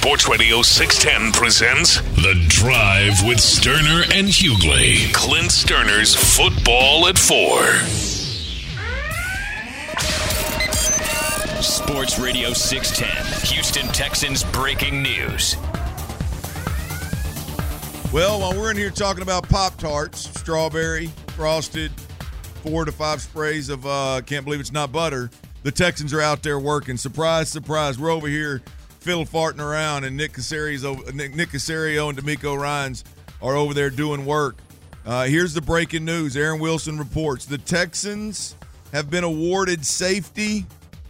Sports Radio 610 presents The Drive with Stoerner and Hughley. Clint Stoerner's Football at Four. Sports Radio 610, Houston Texans breaking news. Well, while we're in here talking about Pop Tarts, strawberry, frosted, four to five sprays of uh can't believe it's not butter, the Texans are out there working. Surprise, surprise. We're over here fiddle farting around, and Nick Caserio's Nick, Nick Caserio and DeMeco Ryans are over there doing work. Uh, here's the breaking news. Aaron Wilson reports the Texans have been awarded safety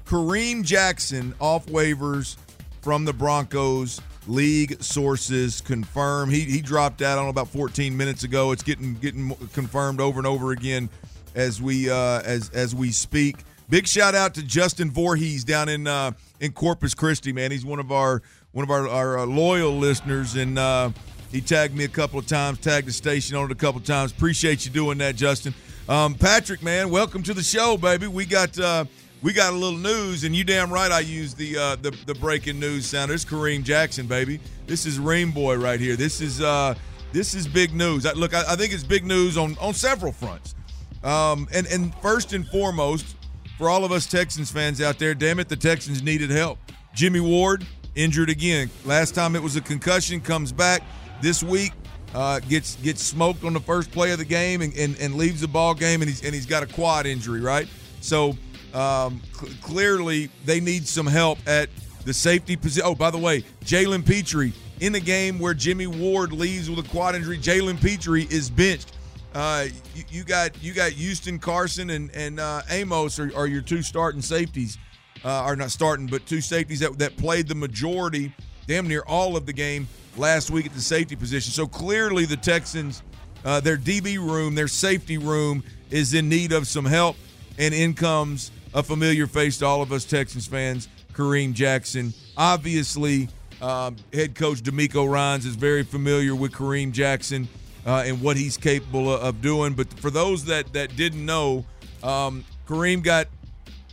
Kareem Jackson off waivers from the Broncos. League sources confirm he he dropped out on about 14 minutes ago. It's getting getting confirmed over and over again as we uh, as as we speak. Big shout out to Justin Voorhees down in uh, in Corpus Christi, man. He's one of our one of our, our uh, loyal listeners, and uh, he tagged me a couple of times, tagged the station on it a couple of times. Appreciate you doing that, Justin. Um, Patrick, man, welcome to the show, baby. We got uh, we got a little news, and you damn right I use the uh, the, the breaking news sound. It's Kareem Jackson, baby. This is Rain Boy right here. This is uh, this is big news. I, look, I, I think it's big news on on several fronts. Um, and and first and foremost, for all of us Texans fans out there, damn it, the Texans needed help. Jimmy Ward injured again. Last time it was a concussion, comes back this week. Uh, gets gets smoked on the first play of the game and, and, and leaves the ball game and he's and he's got a quad injury right so um, cl- clearly they need some help at the safety position. Oh, by the way, Jalen Pitre in the game where Jimmy Ward leaves with a quad injury. Jalen Pitre is benched. Uh, you, you got you got Houston Carson and and uh, Amos are, are your two starting safeties, uh, are not starting, but two safeties that that played the majority, damn near all of the game last week at the safety position. So clearly the Texans, uh, their DB room, their safety room is in need of some help, and in comes a familiar face to all of us Texans fans, Kareem Jackson. Obviously, um, head coach DeMeco Ryans is very familiar with Kareem Jackson uh, and what he's capable of, doing. But for those that that didn't know, um, Kareem got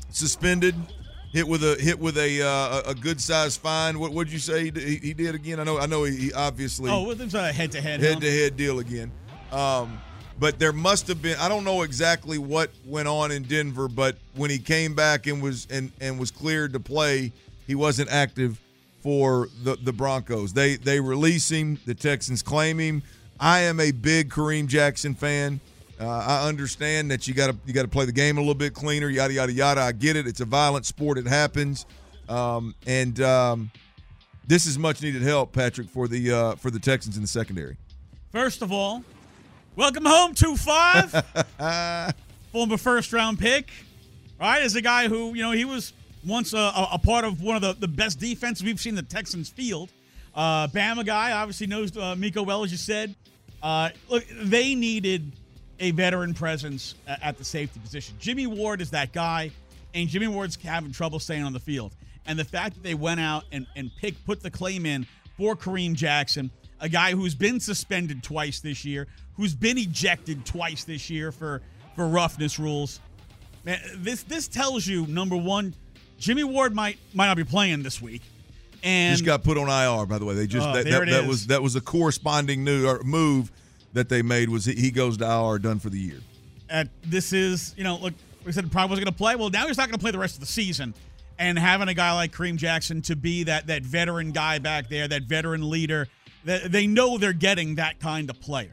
suspended, hit with a hit with a uh, a good sized fine. What would you say he, he, did again? I know I know he, obviously Oh, with a head to head. head to head deal again. Um, but there must have been I don't know exactly what went on in Denver, but when he came back and was and, and was cleared to play, he wasn't active for the, the Broncos. They they release him, the Texans claim him. I am a big Kareem Jackson fan. Uh, I understand that you got to you got to play the game a little bit cleaner, yada yada yada. I get it. It's a violent sport. It happens, um, and um, this is much needed help, Patrick, for the uh, for the Texans in the secondary. First of all, welcome home, 2 5. Former first round pick. Right? As a guy who, you know, he was once a, a, a part of one of the, the best defenses we've seen the Texans field. Uh, Bama guy, obviously knows uh, Meco well, as you said. Uh, look, they needed a veteran presence at the safety position. Jimmy Ward is that guy, and Jimmy Ward's having trouble staying on the field. And the fact that they went out and, and picked, put the claim in for Kareem Jackson, a guy who's been suspended twice this year, who's been ejected twice this year for, for roughness rules. Man, this this tells you number one, Jimmy Ward might might not be playing this week, and just got put on IR. By the way, they just Oh, that, that, it that is. was that was a corresponding new move that they made was he- he goes to IR done for the year. at this is you know look we said probably wasn't going to play. Well, now he's not going to play the rest of the season, and having a guy like Kareem Jackson to be that that veteran guy back there, that veteran leader, that they know they're getting that kind of player.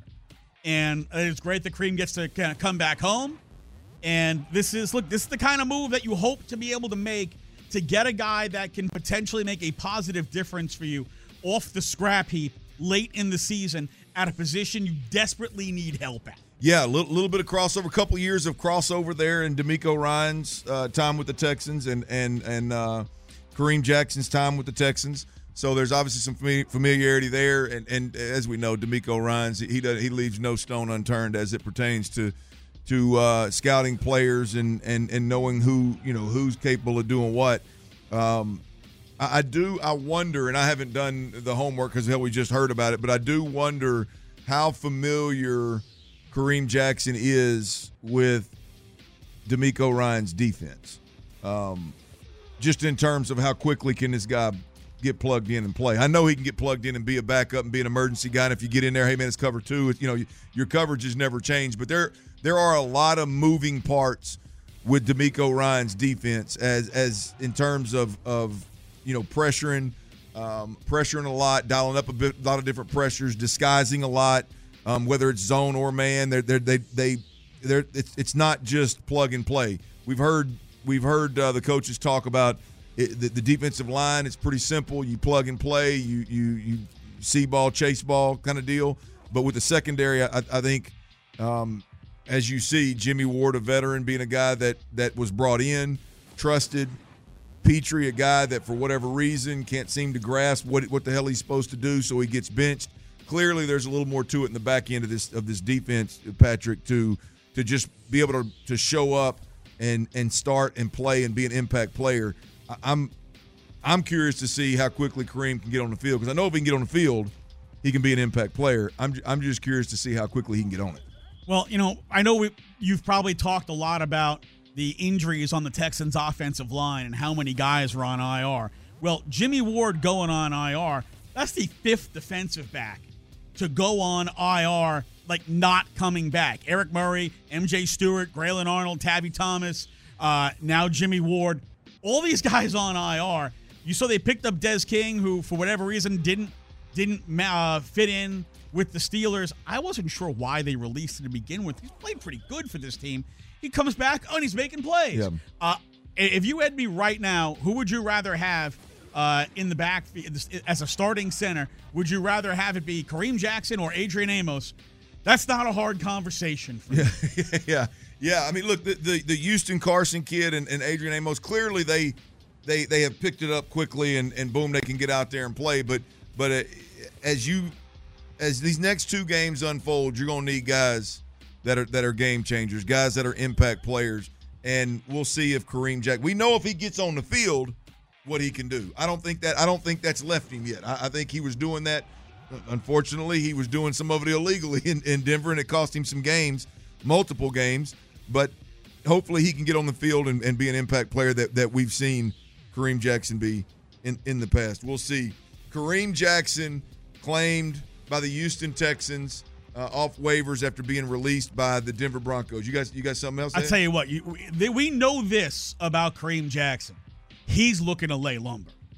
And it's great that Kareem gets to kind of come back home. And this is look, this is the kind of move that you hope to be able to make to get a guy that can potentially make a positive difference for you off the scrap heap late in the season at a position you desperately need help at. Yeah, a little, little bit of crossover, a couple years of crossover there in DeMeco Ryan's uh, time with the Texans and and and uh, Kareem Jackson's time with the Texans. So there's obviously some familiarity there, and, and as we know, DeMeco Ryan's he does, he leaves no stone unturned as it pertains to to uh, scouting players and, and and knowing who you know who's capable of doing what. Um, I, I do I wonder, and I haven't done the homework because hell we just heard about it, but I do wonder how familiar Kareem Jackson is with DeMeco Ryan's defense. Um, just in terms of how quickly can this guy get plugged in and play. I know he can get plugged in and be a backup and be an emergency guy. And if you get in there, hey man, it's cover two. You know, your coverage has never changed. But there there are a lot of moving parts with DeMeco Ryan's defense as as in terms of of you know pressuring, um, pressuring a lot, dialing up a bit, a lot of different pressures, disguising a lot um, whether it's zone or man. They're, they're, they they they're it's, it's not just plug and play. We've heard we've heard uh, the coaches talk about it, the, the, defensive line. It's pretty simple. You plug and play. You you you see ball, chase ball kind of deal. But with the secondary, I, I think. Um, as you see, Jimmy Ward, a veteran, being a guy that that was brought in, trusted. Pitre, a guy that for whatever reason can't seem to grasp what what the hell he's supposed to do, so he gets benched clearly there's a little more to it in the back end of this of this defense, Patrick, to to just be able to to show up and and start and play and be an impact player. I'm I'm curious to see how quickly Kareem can get on the field because I know if he can get on the field, he can be an impact player. I'm I'm just curious to see how quickly he can get on it. Well, you know, I know we, you've probably talked a lot about the injuries on the Texans' offensive line and how many guys are on IR. Well, Jimmy Ward going on IR, that's the fifth defensive back to go on IR, like not coming back. Eric Murray, MJ Stewart, Grayland Arnold, Tabby Thomas, uh, now Jimmy Ward, all these guys on IR. You saw they picked up Des King, who for whatever reason didn't didn't uh, fit in with the Steelers. I wasn't sure why they released him to begin with. He's played pretty good for this team. He comes back, oh, and he's making plays. Yeah. Uh, if you had me right now, who would you rather have uh, in the back as a starting center, would you rather have it be Kareem Jackson or Adrian Amos? That's not a hard conversation. For yeah, yeah, yeah. I mean, look, the, the, the Houston Carson kid and, and, Adrian Amos clearly they they they have picked it up quickly and, and boom, they can get out there and play. But but uh, as you as these next two games unfold, you're gonna need guys that are that are game changers, guys that are impact players, and we'll see if Kareem Jack. We know if he gets on the field what he can do. I don't think that I don't think that's left him yet. I, I think he was doing that. Unfortunately, he was doing some of it illegally in, in Denver, and it cost him some games, multiple games. But hopefully, he can get on the field and, and be an impact player that, that we've seen Kareem Jackson be in, in the past. We'll see. Kareem Jackson claimed by the Houston Texans uh, off waivers after being released by the Denver Broncos. You guys, you got something else? I tell you what, you, we know this about Kareem Jackson he's looking to lay lumber.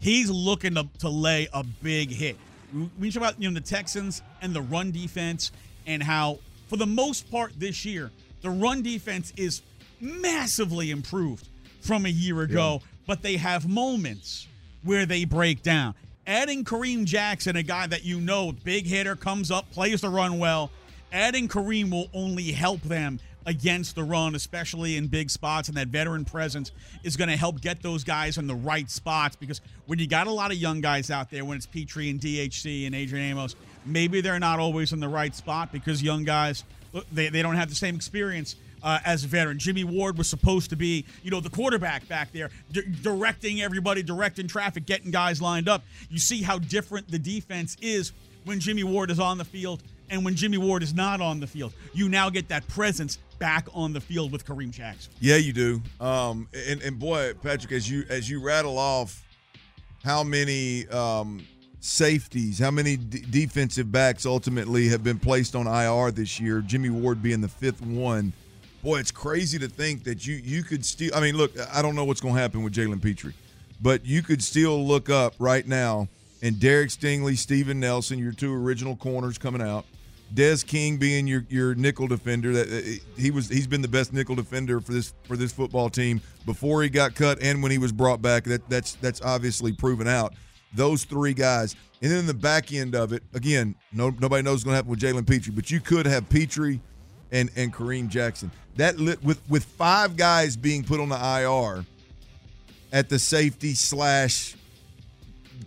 He's looking to, to lay a big hit. We talk about you know the Texans and the run defense and how, for the most part this year, the run defense is massively improved from a year ago. But they have moments where they break down. Adding Kareem Jackson, a guy that you know, big hitter, comes up, plays the run well. Adding Kareem will only help them against the run, especially in big spots, and that veteran presence is going to help get those guys in the right spots. Because when you got a lot of young guys out there, when it's Pitre and DHC and Adrian Amos, maybe they're not always in the right spot because young guys they, they don't have the same experience. Uh, as a veteran, Jimmy Ward was supposed to be, you know, the quarterback back there, di- directing everybody, directing traffic, getting guys lined up. You see how different the defense is when Jimmy Ward is on the field and when Jimmy Ward is not on the field. You now get that presence back on the field with Kareem Jackson. Yeah, you do. Um, and, and boy, Patrick, as you as you rattle off how many um, safeties, how many d- defensive backs ultimately have been placed on IR this year, Jimmy Ward being the fifth one. Boy, it's crazy to think that you you could still. I mean, look, I don't know what's going to happen with Jalen Pitre, but you could still look up right now and Derek Stingley, Steven Nelson, your two original corners coming out. Des King being your your nickel defender that he was he's been the best nickel defender for this for this football team before he got cut and when he was brought back. That that's that's obviously proven out. Those three guys. And then the back end of it again no nobody knows what's going to happen with Jalen Pitre but you could have Pitre and and Kareem Jackson. That lit with with five guys being put on the IR at the safety slash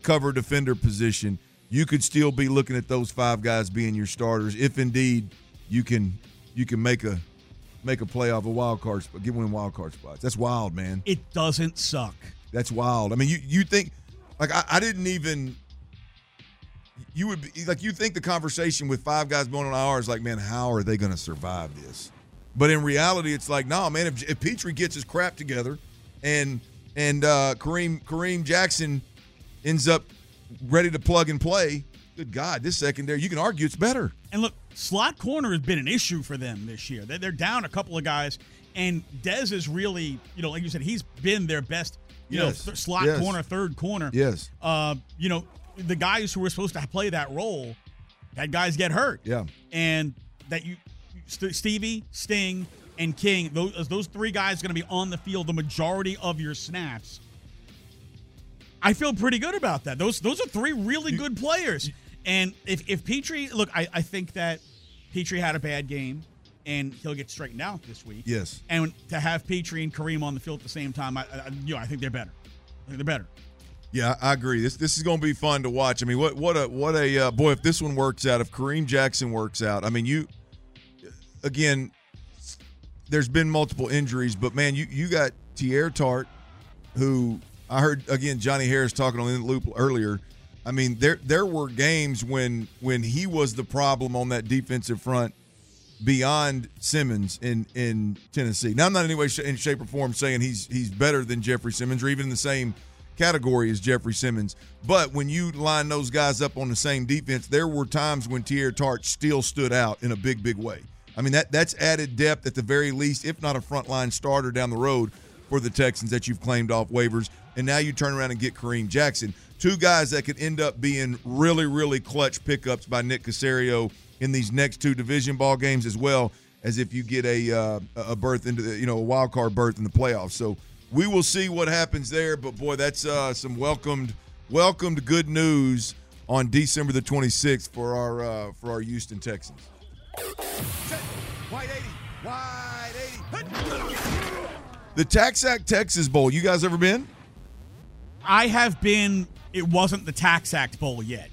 cover defender position you could still be looking at those five guys being your starters if indeed you can you can make a make a playoff a wild card spot, get one wild card spots. That's wild, man. It doesn't suck. That's wild. I mean, you you think like I, I didn't even you would be like you think the conversation with five guys going on IR is like, man, how are they going to survive this? But in reality, it's like, nah, man. If, if Pitre gets his crap together, and and uh, Kareem Kareem Jackson ends up ready to plug and play, good God, this secondary, you can argue it's better. And look, slot corner has been an issue for them this year. They're, they're down a couple of guys, and Des is really, you know, like you said, he's been their best, you Yes. know, th- slot Yes. corner, third corner. Yes. Uh, you know, the guys who were supposed to play that role, that guys get hurt. Yeah. And that you, St- Stevie, Sting, and King, those those three guys are going to be on the field the majority of your snaps. I feel pretty good about that. Those those are three really good players. And if if Pitre, look, I, I think that Pitre had a bad game, and he'll get straightened out this week. Yes. And to have Pitre and Kareem on the field at the same time, I, I you know I think they're better. I think they're better. Yeah, I agree. This this is going to be fun to watch. I mean, what what a what a uh, boy if this one works out, if Kareem Jackson works out. I mean, you again. There's been multiple injuries, but man, you you got Teair Tart, who I heard again Johnny Harris talking on the loop earlier. I mean, there there were games when when he was the problem on that defensive front beyond Simmons in in Tennessee. Now, I'm not in any way, in shape, or form saying he's he's better than Jeffery Simmons or even in the same category as Jeffery Simmons. But when you line those guys up on the same defense, there were times when Teair Tart still stood out in a big, big way. I mean, that that's added depth at the very least, if not a frontline starter down the road for the Texans that you've claimed off waivers. And now you turn around and get Kareem Jackson. Two guys that could end up being really, really clutch pickups by Nick Caserio in these next two division ball games, as well as if you get a uh, a berth into the you know a wild card berth in the playoffs. So we will see what happens there. But boy, that's uh, some welcomed welcomed good news on December the 26th for our uh, for our Houston Texans. White 80, white 80. The TaxAct Texas Bowl. You guys ever been? I have been. It wasn't the Tax Act Bowl yet.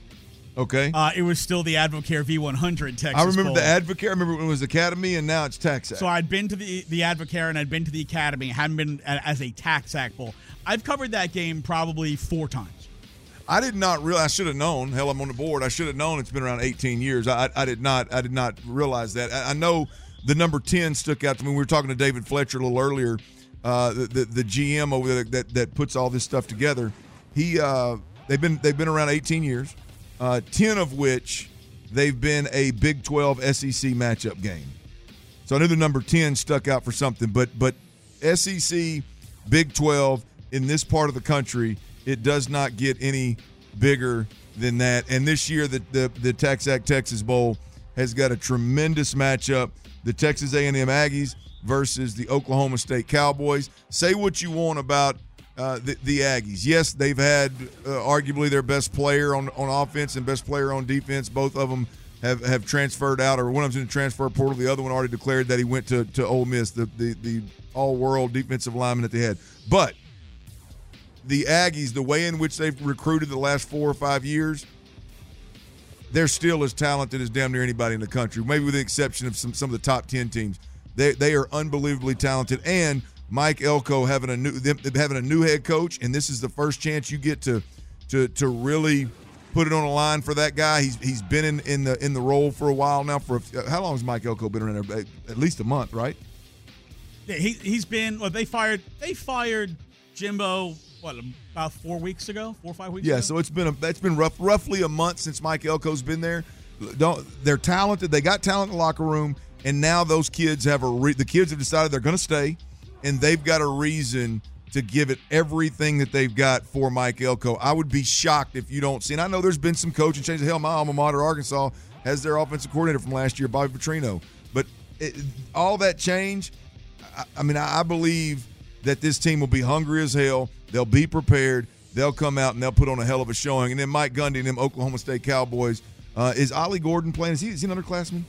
Okay. Uh, it was still the Advocare V100 Texas. I remember Bowl. the Advocare. I remember when it was Academy, and now it's TaxAct. So I'd been to the the Advocare and I'd been to the Academy. Hadn't been a- as a Tax Act Bowl. I've covered that game probably four times. I did not realize. I should have known. Hell, I'm on the board. I should have known. It's been around 18 years. I, I did not. I did not realize that. I, I know the number 10 stuck out to me. We were talking to David Fletcher a little earlier. Uh, the, the the GM over there that that puts all this stuff together. He uh, they've been they've been around 18 years. Uh, 10 of which they've been a Big 12 SEC matchup game. So I knew the number 10 stuck out for something, but but SEC, Big 12 in this part of the country, it does not get any bigger than that. And this year, the the, the TaxAct Texas Bowl has got a tremendous matchup: the Texas A&M Aggies versus the Oklahoma State Cowboys. Say what you want about uh, the, the Aggies. Yes, they've had uh, arguably their best player on, on offense and best player on defense. Both of them have, have transferred out, or one of them's in the transfer portal. The other one already declared that he went to, to Ole Miss, the, the, the all world defensive lineman that they had. But the Aggies, the way in which they've recruited the last four or five years, they're still as talented as damn near anybody in the country, maybe with the exception of some, some of the top 10 teams. They, they are unbelievably talented. And Mike Elko having a new them, having a new head coach, and this is the first chance you get to to to really put it on a line for that guy. He's he's been in, in the in the role for a while now. For a, how long has Mike Elko been around there? At least a month, right? Yeah, he he's been. Well, they fired they fired Jimbo what about four weeks ago, four or five weeks. Yeah, ago? so it's been a that's been rough, roughly a month since Mike Elko's been there. Don't they're talented. They got talent in the locker room, and now those kids have a re, the kids have decided they're going to stay, and they've got a reason to give it everything that they've got for Mike Elko. I would be shocked if you don't see. And I know there's been some coaching changes. Hell, my alma mater, Arkansas, has their offensive coordinator from last year, Bobby Petrino. But it, all that change, I, I mean, I, I believe that this team will be hungry as hell. They'll be prepared. They'll come out and they'll put on a hell of a showing. And then Mike Gundy and them Oklahoma State Cowboys. Uh, is Ollie Gordon playing? Is he, is he an underclassman?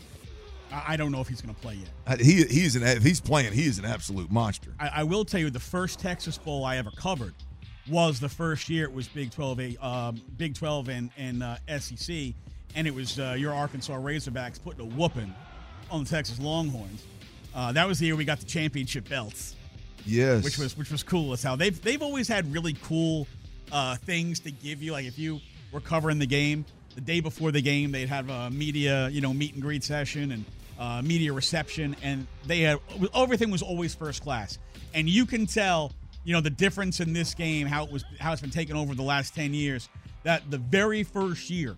I don't know if he's going to play yet. Uh, He he's an if he's playing, he is an absolute monster. I, I will tell you, the first Texas Bowl I ever covered was the first year it was Big Twelve, a um, Big Twelve and and uh, SEC, and it was uh, your Arkansas Razorbacks putting a whooping on the Texas Longhorns. Uh, that was the year we got the championship belts, Yes, which was which was cool as how they've they've always had really cool uh, things to give you. Like if you were covering the game the day before the game, they'd have a media you know meet and greet session and uh, media reception, and they had everything was always first class. And you can tell you know the difference in this game how it was how it's been taken over the last 10 years that the very first year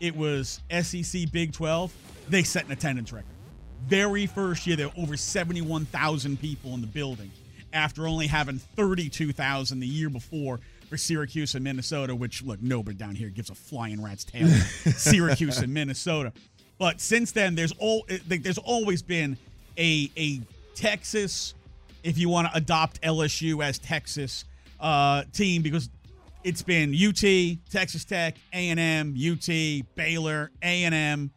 it was SEC Big 12 they set an attendance record. Very first year there were over 71,000 people in the building after only having 32,000 the year before for Syracuse and Minnesota which look nobody down here gives a flying rat's tail. Syracuse and Minnesota but since then there's all there's always been a a Texas if you want to adopt LSU as Texas uh, team because it's been UT, Texas Tech, A&M, UT, Baylor, A&M,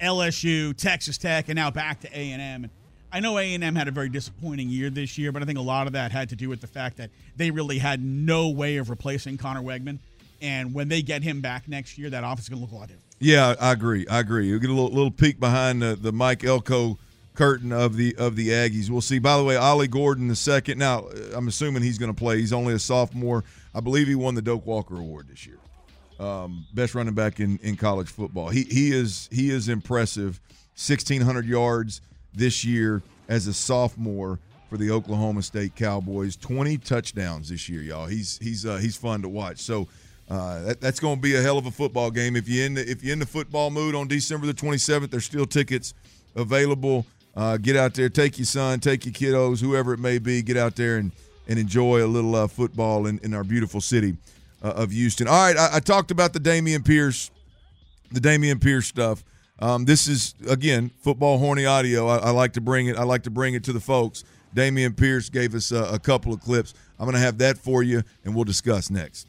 LSU, Texas Tech, and now back to A&M. I know A&M had a very disappointing year this year, but I think a lot of that had to do with the fact that they really had no way of replacing Conner Weigman. And when they get him back next year, that offense is going to look a lot different. Yeah, I agree. I agree. You'll get a little, little peek behind the, the Mike Elko curtain of the of the Aggies. We'll see. By the way, Ollie Gordon the second. Now, I'm assuming he's going to play. He's only a sophomore. I believe he won the Doak Walker Award this year. Um, best running back in, in college football. He he is he is impressive. 1600 yards this year as a sophomore for the Oklahoma State Cowboys. 20 touchdowns this year, y'all. He's he's uh, he's fun to watch. So uh, that, that's going to be a hell of a football game. If you're in the, if you're in the football mood on December the 27th, there's still tickets available. Uh, get out there, take your son, take your kiddos, whoever it may be. Get out there and and enjoy a little uh, football in, in our beautiful city uh, of Houston. All right, I, I talked about the Dameon Pierce, the Dameon Pierce stuff. Um, this is again football horny audio. I, I, like to bring it. I like to bring it to the folks. Dameon Pierce gave us a, a couple of clips. I'm going to have that for you, and we'll discuss next.